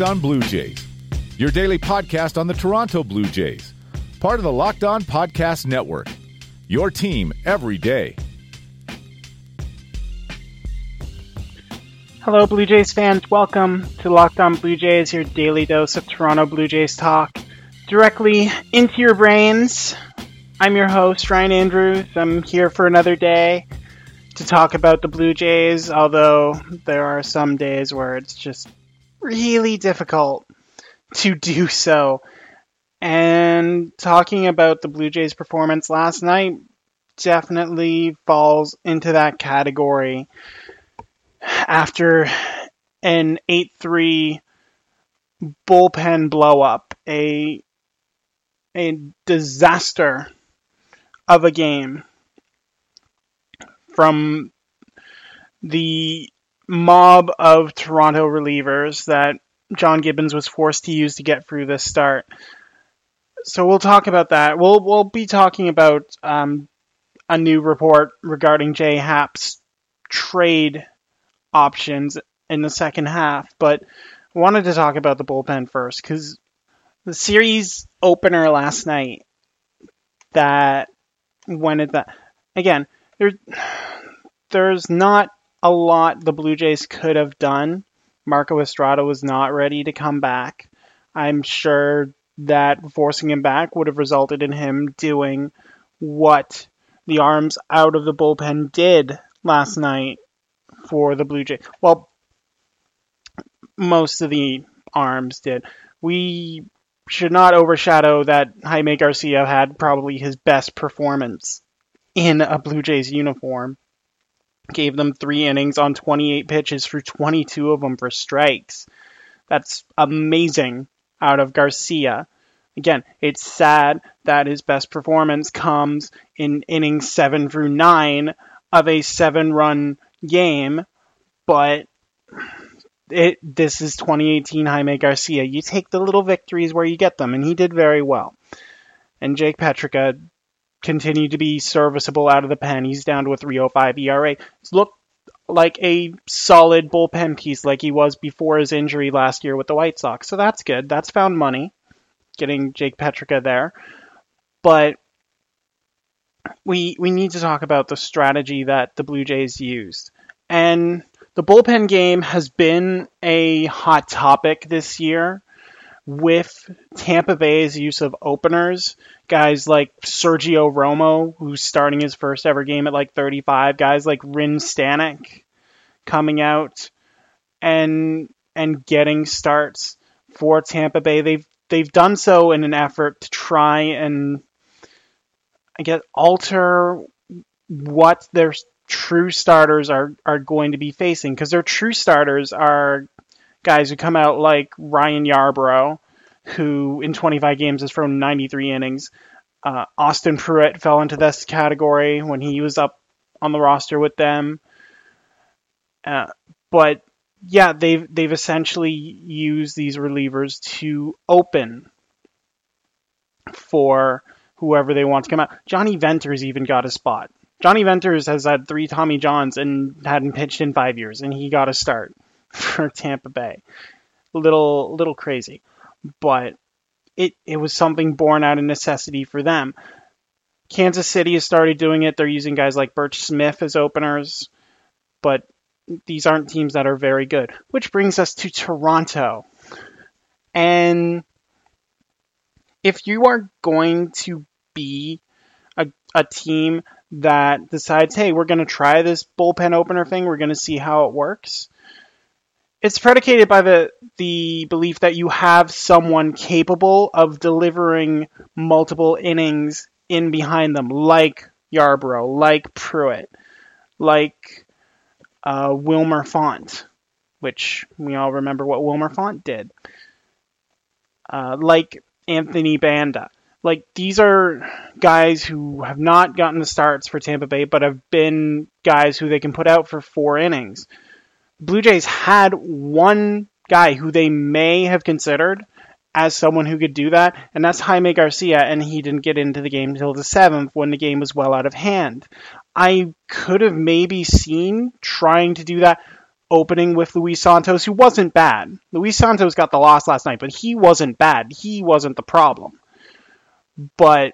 Locked On Blue Jays, your daily podcast on the Toronto Blue Jays, part of the Locked On Podcast Network. Your team every day. Hello, Blue Jays fans. Welcome to Locked On Blue Jays, your daily dose of Toronto Blue Jays talk directly into your brains. I'm your host, Ryan Andrews. I'm here for another day to talk about the Blue Jays, although there are some days where it's just really difficult to do so. And talking about the Blue Jays' performance last night definitely falls into that category after an 8 3 bullpen blowup, a, a disaster of a game from the mob of Toronto relievers that John Gibbons was forced to use to get through this start. So we'll talk about that. We'll we'll be talking about um, a new report regarding Jay Happ's trade options in the second half, but I wanted to talk about the bullpen first because the series opener last night that went at that again there there's not a lot the Blue Jays could have done. Marco Estrada was not ready to come back. I'm sure that forcing him back would have resulted in him doing what the arms out of the bullpen did last night for the Blue Jays. Well, most of the arms did. We should not overshadow that Jaime Garcia had probably his best performance in a Blue Jays uniform gave them three innings on 28 pitches for 22 of them for strikes. That's amazing out of Garcia. Again, it's sad that his best performance comes in innings seven through nine of a seven run game, but it this is 2018 Jaime Garcia. You take the little victories where you get them, and he did very well. And Jake Petricka continued to be serviceable out of the pen. He's down to a 305 ERA. He's looked like a solid bullpen piece like he was before his injury last year with the White Sox. So that's good. That's found money getting Jake Petricka there. But we we need to talk about the strategy that the Blue Jays used. And the bullpen game has been a hot topic this year with Tampa Bay's use of openers, guys like Sergio Romo, who's starting his first ever game at like 35, guys like Ryne Stanek coming out and and getting starts for Tampa Bay. They've they've done so in an effort to try and I guess alter what their true starters are are going to be facing because their true starters are guys who come out like Ryan Yarbrough, who in 25 games has thrown 93 innings. Uh, Austin Pruitt fell into this category when he was up on the roster with them. Uh, but yeah, they've they've essentially used these relievers to open for whoever they want to come out. Johnny Venters even got a spot. Johnny Venters has had three Tommy Johns and hadn't pitched in five years, and he got a start. For Tampa Bay. Little little crazy, but it it was something born out of necessity for them. Kansas City has started doing it. They're using guys like Burch Smith as openers, but these aren't teams that are very good. Which brings us to Toronto. And if you are going to be a, a team that decides, hey, we're going to try this bullpen opener thing, we're going to see how it works, it's predicated by the the belief that you have someone capable of delivering multiple innings in behind them, like Yarbrough, like Pruitt, like uh, Wilmer Font, which we all remember what Wilmer Font did, uh, like Anthony Banda. Like these are guys who have not gotten the starts for Tampa Bay, but have been guys who they can put out for four innings. Blue Jays had one guy who they may have considered as someone who could do that, and that's Jaime Garcia, and he didn't get into the game until the seventh when the game was well out of hand. I could have maybe seen trying to do that opening with Luis Santos, who wasn't bad. Luis Santos got the loss last night, but he wasn't bad. He wasn't the problem. But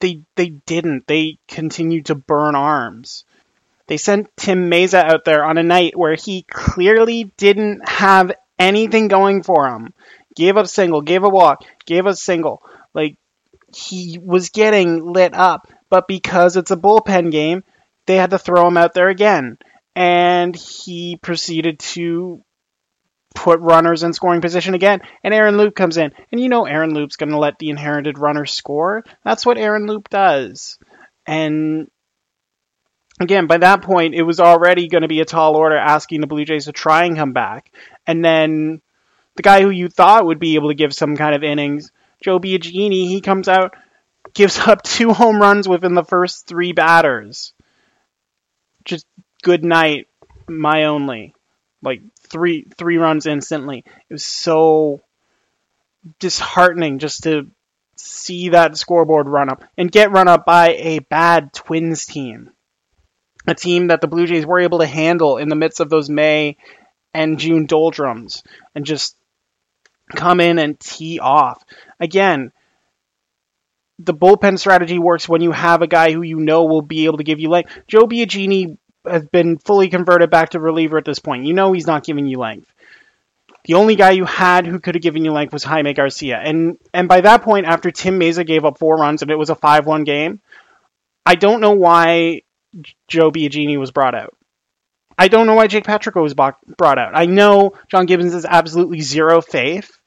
they they didn't. They continued to burn arms. They sent Tim Mayza out there on a night where he clearly didn't have anything going for him. Gave up single, gave a walk, gave a single. Like he was getting lit up, but because it's a bullpen game, they had to throw him out there again. And he proceeded to put runners in scoring position again. And Aaron Loup comes in. And you know Aaron Loup's going to let the inherited runner score. That's what Aaron Loup does. And again, by that point, it was already going to be a tall order asking the Blue Jays to try and come back. And then the guy who you thought would be able to give some kind of innings, Joe Biagini, he comes out, gives up two home runs within the first three batters. Just good night, my only. Like three three runs instantly. It was so disheartening just to see that scoreboard run up and get run up by a bad Twins team. A team that the Blue Jays were able to handle in the midst of those May and June doldrums and just come in and tee off. Again, the bullpen strategy works when you have a guy who you know will be able to give you length. Joe Biagini has been fully converted back to reliever at this point. You know he's not giving you length. The only guy you had who could have given you length was Jaime Garcia. And and by that point, after Tim Mayza gave up four runs and it was a 5-1 game, I don't know why Joe Biagini was brought out. I don't know why Jake Petricka was brought out. I know John Gibbons has absolutely zero faith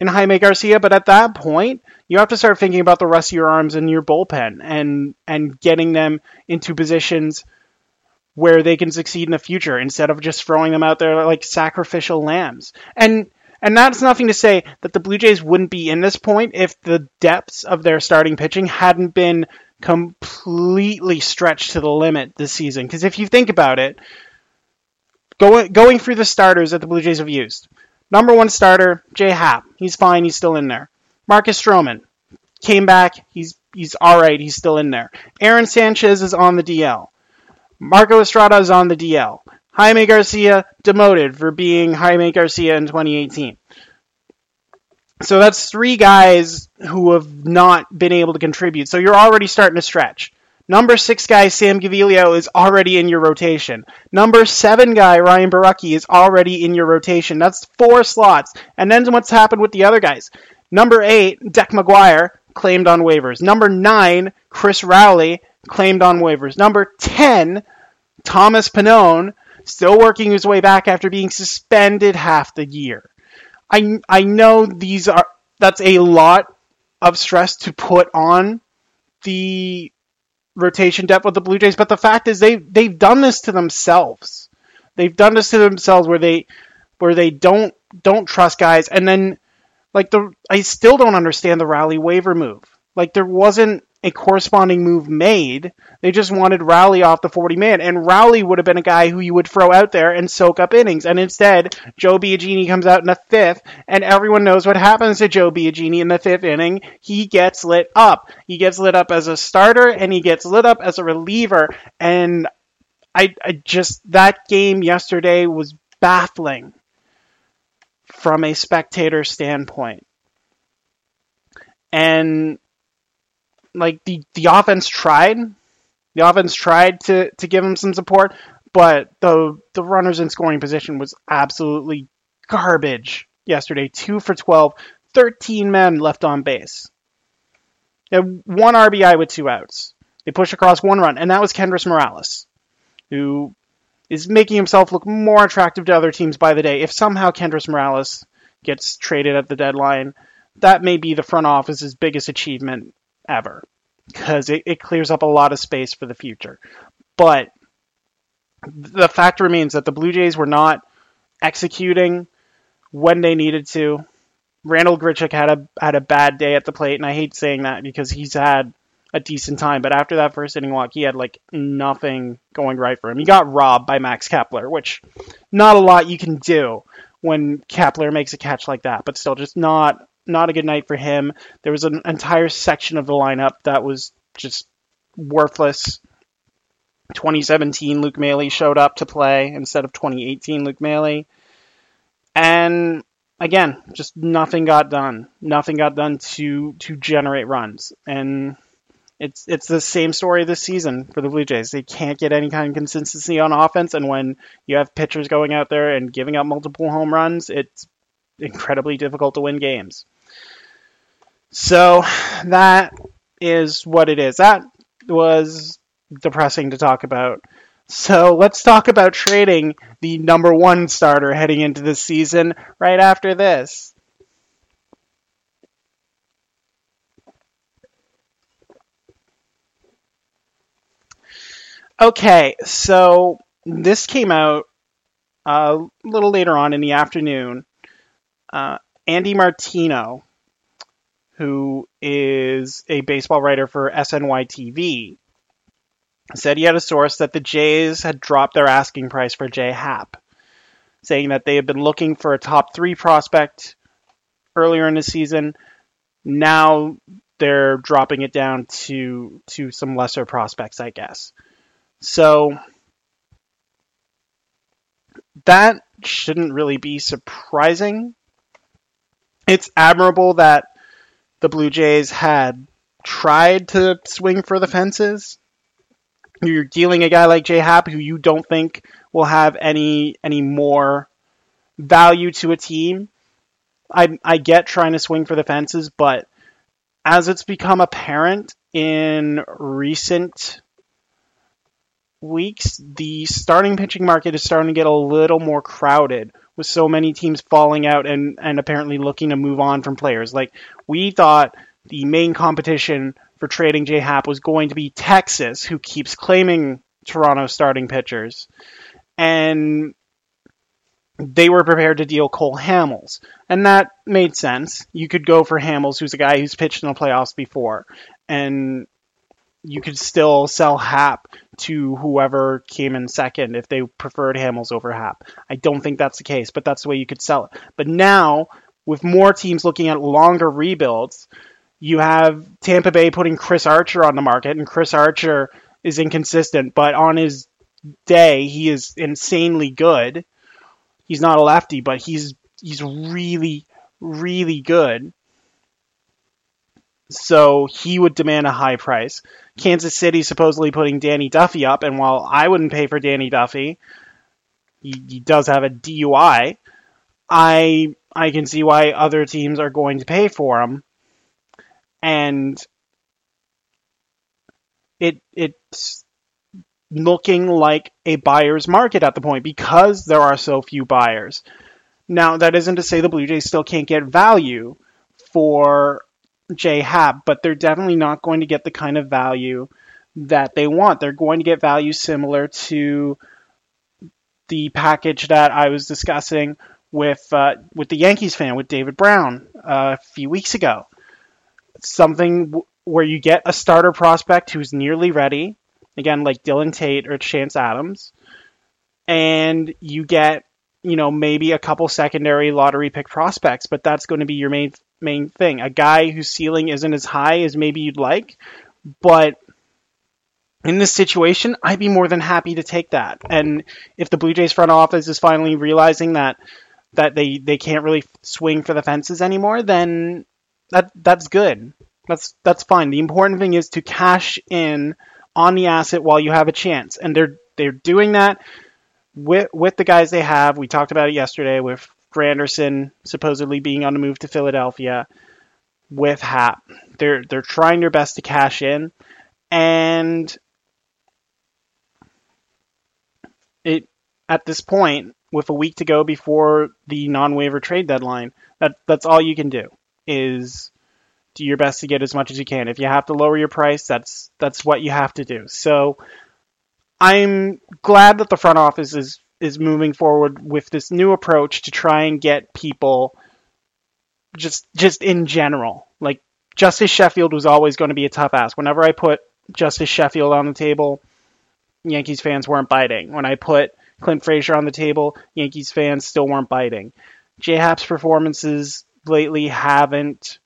in Jaime Garcia, but at that point, you have to start thinking about the rest of your arms and your bullpen and and getting them into positions where they can succeed in the future instead of just throwing them out there like sacrificial lambs. And and that's nothing to say that the Blue Jays wouldn't be in this point if the depths of their starting pitching hadn't been completely stretched to the limit this season. Because if you think about it, going going through the starters that the Blue Jays have used, number one starter Jay Happ, he's fine, he's still in there. Marcus Stroman came back, he's he's all right, he's still in there. Aaron Sanchez is on the DL. Marco Estrada is on the DL. Jaime Garcia demoted for being Jaime Garcia in 2018. So that's three guys who have not been able to contribute. So you're already starting to stretch. Number six guy Sam Gaviglio is already in your rotation. Number seven guy Ryan Borucki is already in your rotation. That's four slots. And then what's happened with the other guys? Number eight, Deck McGuire, claimed on waivers. Number nine, Chris Rowley, claimed on waivers. Number 10, Thomas Pannone, still working his way back after being suspended half the year. I, I know these are that's a lot of stress to put on the rotation depth of the Blue Jays, but the fact is they they've done this to themselves. They've done this to themselves where they where they don't don't trust guys and then like the I still don't understand the Rowley waiver move. Like there wasn't a corresponding move made. They just wanted Rowley off the 40 man, and Rowley would have been a guy who you would throw out there and soak up innings. And instead, Joe Biagini comes out in the fifth, and everyone knows what happens to Joe Biagini in the fifth inning. He gets lit up. He gets lit up as a starter, and he gets lit up as a reliever. And I, I just that game yesterday was baffling from a spectator standpoint. And like the the offense tried, the offense tried to to give him some support, but the the runners in scoring position was absolutely garbage yesterday. 2 for 12, 13 men left on base. and one RBI with two outs. They push across one run, and that was Kendrys Morales, who is making himself look more attractive to other teams by the day. If somehow Kendrys Morales gets traded at the deadline, that may be the front office's biggest achievement ever because it, it clears up a lot of space for the future. But the fact remains that the Blue Jays were not executing when they needed to. Randall Grichuk had a had a bad day at the plate, and I hate saying that because he's had a decent time. But after that first inning walk, he had like nothing going right for him. He got robbed by Max Kepler, which not a lot you can do when Kepler makes a catch like that. But still, just not not a good night for him. There was an entire section of the lineup that was just worthless. 2017 Luke Maile showed up to play instead of 2018 Luke Maile. And again, just nothing got done. Nothing got done to to generate runs. And it's it's the same story this season for the Blue Jays. They can't get any kind of consistency on offense, and when you have pitchers going out there and giving up multiple home runs, it's incredibly difficult to win games. So that is what it is. That was depressing to talk about. So let's talk about trading the number one starter heading into the season right after this. Okay, so this came out a little later on in the afternoon. Uh, Andy Martino, who is a baseball writer for SNY TV, said he had a source that the Jays had dropped their asking price for Jay Happ, saying that they had been looking for a top three prospect earlier in the season. Now they're dropping it down to to some lesser prospects, I guess. So that shouldn't really be surprising. It's admirable that the Blue Jays had tried to swing for the fences. You're dealing a guy like Jay Happ who you don't think will have any any more value to a team. I I get trying to swing for the fences, but as it's become apparent in recent weeks, the starting pitching market is starting to get a little more crowded with so many teams falling out and, and apparently looking to move on from players. Like, we thought the main competition for trading J Happ was going to be Texas, who keeps claiming Toronto starting pitchers. And they were prepared to deal Cole Hamels. And that made sense. You could go for Hamels, who's a guy who's pitched in the playoffs before. And you could still sell Happ to whoever came in second if they preferred Hamels over Happ. I don't think that's the case, but that's the way you could sell it. But now, with more teams looking at longer rebuilds, you have Tampa Bay putting Chris Archer on the market, and Chris Archer is inconsistent, but on his day, he is insanely good. He's not a lefty, but he's he's really, really good. So he would demand a high price. Kansas City supposedly putting Danny Duffy up, and while I wouldn't pay for Danny Duffy, he, he does have a DUI. I I can see why other teams are going to pay for him, and it it's looking like a buyer's market at the point because there are so few buyers. Now that isn't to say the Blue Jays still can't get value for Jay Happ, but they're definitely not going to get the kind of value that they want. They're going to get value similar to the package that I was discussing with uh, with the Yankees fan with David Brown uh, a few weeks ago. Something w- where you get a starter prospect who's nearly ready, again like Dylan Tate or Chance Adams, and you get you know maybe a couple secondary lottery pick prospects, but that's going to be your main main thing. A guy whose ceiling isn't as high as maybe you'd like, but in this situation, I'd be more than happy to take that. And if the Blue Jays front office is finally realizing that that they, they can't really swing for the fences anymore, then that that's good. That's that's fine. The important thing is to cash in on the asset while you have a chance, and they're they're doing that with with the guys they have. We talked about it yesterday with Granderson supposedly being on the move to Philadelphia with Happ. They're they're trying their best to cash in, and it at this point, with a week to go before the non-waiver trade deadline, that that's all you can do is do your best to get as much as you can. If you have to lower your price, that's that's what you have to do. So I'm glad that the front office is is moving forward with this new approach to try and get people just just in general. Like Justus Sheffield was always going to be a tough ask. Whenever I put Justus Sheffield on the table, Yankees fans weren't biting. When I put Clint Frazier on the table, Yankees fans still weren't biting. J Happ's performances lately haven't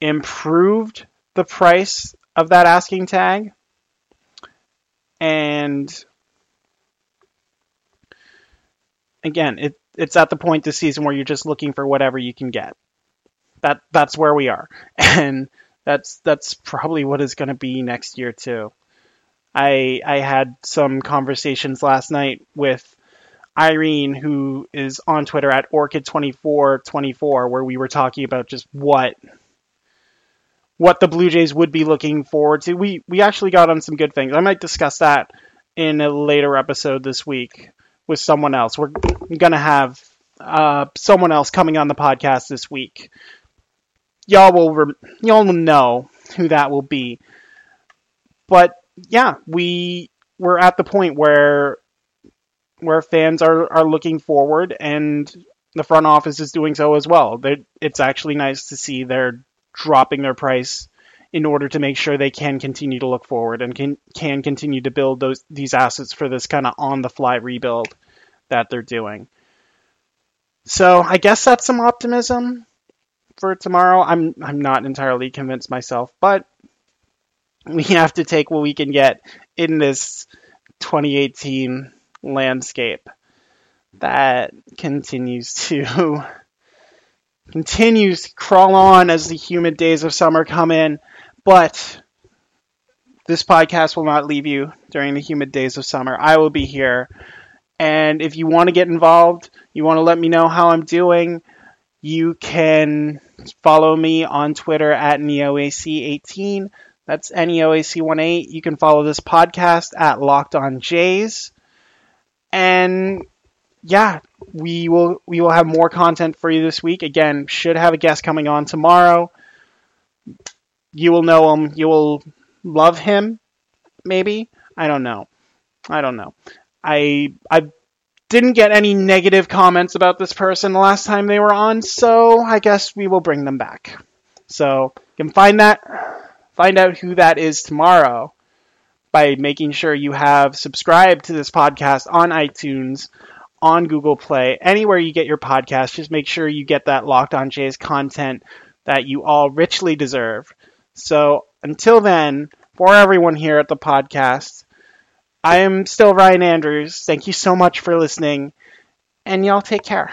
improved the price of that asking tag. And again, it, it's at the point this season where you're just looking for whatever you can get. That that's where we are, and that's that's probably what is going to be next year too. I I had some conversations last night with Irene, who is on Twitter at Orchid2424, where we were talking about just what what the Blue Jays would be looking forward to. We we actually got on some good things. I might discuss that in a later episode this week with someone else. We're gonna have uh, someone else coming on the podcast this week. Y'all will y'all will know who that will be. But yeah, we we're at the point where where fans are are looking forward and the front office is doing so as well. They're, it's actually nice to see they're dropping their price in order to make sure they can continue to look forward and can can continue to build those these assets for this kind of on the fly rebuild that they're doing. So I guess that's some optimism for tomorrow. I'm I'm not entirely convinced myself, but we have to take what we can get in this 2018 landscape that continues to continues to crawl on as the humid days of summer come in, but this podcast will not leave you during the humid days of summer. I will be here. And if you want to get involved, you want to let me know how I'm doing, you can follow me on Twitter at NeoAC18. That's NeoAC18. You can follow this podcast at Locked On Jays. And yeah, we will we will have more content for you this week. Again, should have a guest coming on tomorrow. You will know him. You will love him. Maybe I don't know. I don't know. I I didn't get any negative comments about this person the last time they were on, so I guess we will bring them back. So you can find that find out who that is tomorrow by making sure you have subscribed to this podcast on iTunes on Google Play, anywhere you get your podcast, just make sure you get that Locked On Jays content that you all richly deserve. So until then, for everyone here at the podcast, I am still Ryan Andrews. Thank you so much for listening, and y'all take care.